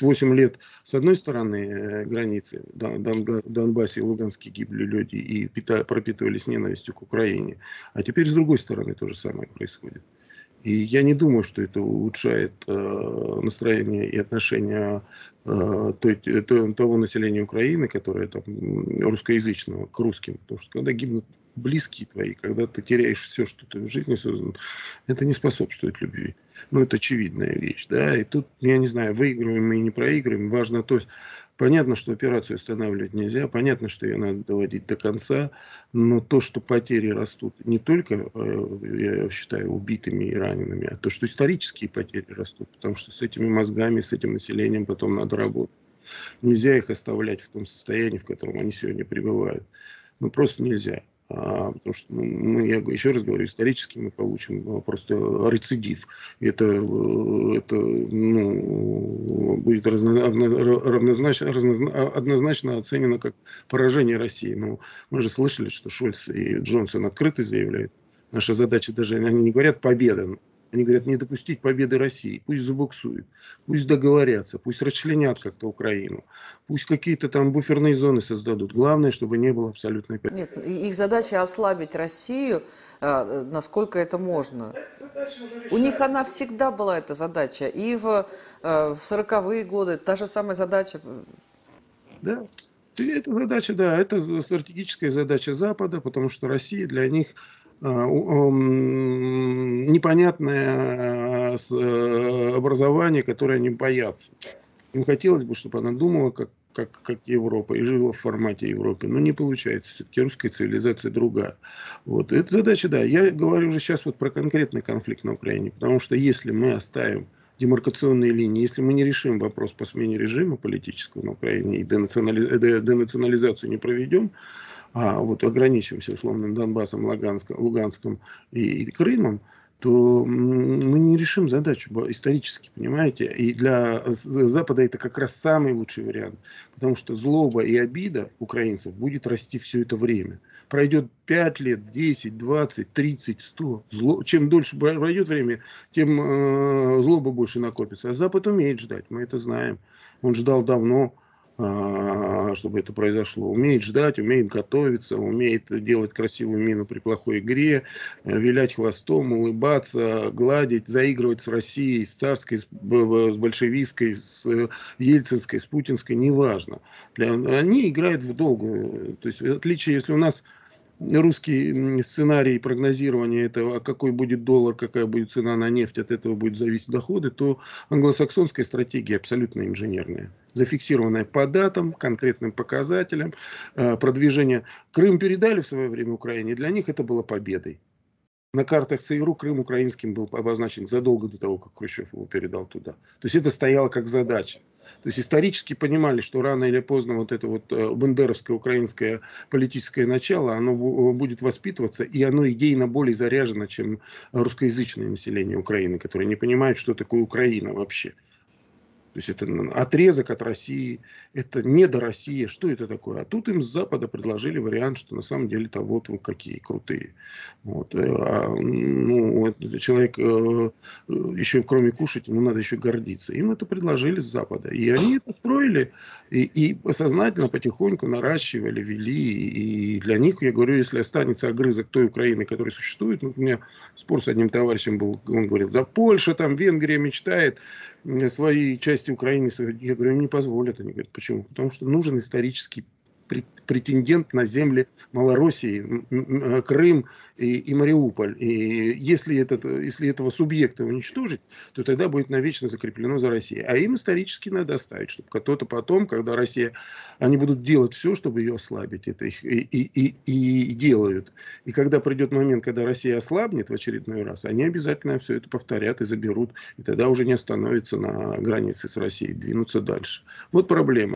8 лет с одной стороны э, границы, Дон, Дон, Донбассе и Луганске гибли люди и пропитывались ненавистью к Украине, а теперь с другой стороны то же самое происходит. И я не думаю, что это улучшает э, настроение и отношения э, той, той, того населения Украины, которое там русскоязычного, к русским. Потому что когда гибнут близкие твои, когда ты теряешь все, что ты в жизни создан, это не способствует любви. Ну, это очевидная вещь, да, и тут, я не знаю, выигрываем и не проигрываем, важно то, есть, понятно, что операцию останавливать нельзя, понятно, что ее надо доводить до конца, но то, что потери растут не только, э, я считаю, убитыми и ранеными, а то, что исторические потери растут, потому что с этими мозгами, с этим населением потом надо работать. Нельзя их оставлять в том состоянии, в котором они сегодня пребывают. Ну, просто нельзя. А, потому что ну, мы, я еще раз говорю, исторически мы получим а, просто рецидив. Это, э, это ну, будет равнозначно, равнозначно, однозначно оценено как поражение России. Но ну, мы же слышали, что Шольц и Джонсон открыто заявляют. Наша задача даже, они не говорят победа, они говорят, не допустить победы России. Пусть забуксуют, пусть договорятся, пусть расчленят как-то Украину, пусть какие-то там буферные зоны создадут. Главное, чтобы не было абсолютной Нет, их задача ослабить Россию, а, насколько это можно. У них она всегда была, эта задача. И в, а, в 40-е годы та же самая задача. Да, это задача, да, это стратегическая задача Запада, потому что Россия для них непонятное а, э, образование, которое они боятся. Им хотелось бы, чтобы она думала, как, как, как Европа, и жила в формате Европы. Но не получается. Все-таки русская цивилизация другая. Вот. Это задача, да. Я говорю уже сейчас вот про конкретный конфликт на Украине. Потому что если мы оставим демаркационные линии, если мы не решим вопрос по смене режима политического на Украине и денационали... денационализацию не проведем, а вот ограничимся условно Донбассом, Луганском, Луганском и, и Крымом, то мы не решим задачу исторически, понимаете? И для Запада это как раз самый лучший вариант. Потому что злоба и обида украинцев будет расти все это время. Пройдет 5 лет, 10, 20, 30, 100. Зло... Чем дольше пройдет время, тем э, злоба больше накопится. А Запад умеет ждать, мы это знаем. Он ждал давно. А, чтобы это произошло. Умеет ждать, умеет готовиться, умеет делать красивую мину при плохой игре, э, вилять хвостом, улыбаться, гладить, заигрывать с Россией, с царской, с большевистской, с э, ельцинской, с путинской, неважно. Они играют в долгую. То есть, отличие, если у нас русский сценарий прогнозирования этого, какой будет доллар, какая будет цена на нефть, от этого будет зависеть доходы, то англосаксонская стратегия абсолютно инженерная. Зафиксированная по датам, конкретным показателям, э, продвижение. Крым передали в свое время Украине, для них это было победой. На картах ЦРУ Крым украинским был обозначен задолго до того, как Хрущев его передал туда. То есть это стояло как задача. То есть исторически понимали, что рано или поздно вот это вот э, бандеровское украинское политическое начало, оно э, будет воспитываться, и оно идейно более заряжено, чем русскоязычное население Украины, которое не понимает, что такое Украина вообще. То есть это отрезок от России, это не до России. Что это такое? А тут им с Запада предложили вариант, что на самом деле-то вот вы какие крутые. Вот. Э, а, ну, человек э, еще кроме кушать, ему надо еще гордиться. Им это предложили с Запада. И они это строили и, и сознательно потихоньку наращивали, вели. И для них, я говорю, если останется огрызок той Украины, которая существует, ну, у меня спор с одним товарищем был, он говорил, да Польша, там Венгрия мечтает свои части Украины. Я говорю, не позволят. Они говорят, почему? Потому что нужен исторический претендент на земли Малороссии, э, Крым и, и Мариуполь. И если, этот, если этого субъекта уничтожить, то тогда будет навечно закреплено за Россией. А им исторически надо оставить, чтобы кто-то потом, когда Россия, они будут делать все, чтобы ее ослабить. Это их и, и, и, и делают. И когда придет момент, когда Россия ослабнет в очередной раз, они обязательно все это повторят и заберут. И тогда уже не остановятся на границе с Россией, двинутся дальше. Вот проблема.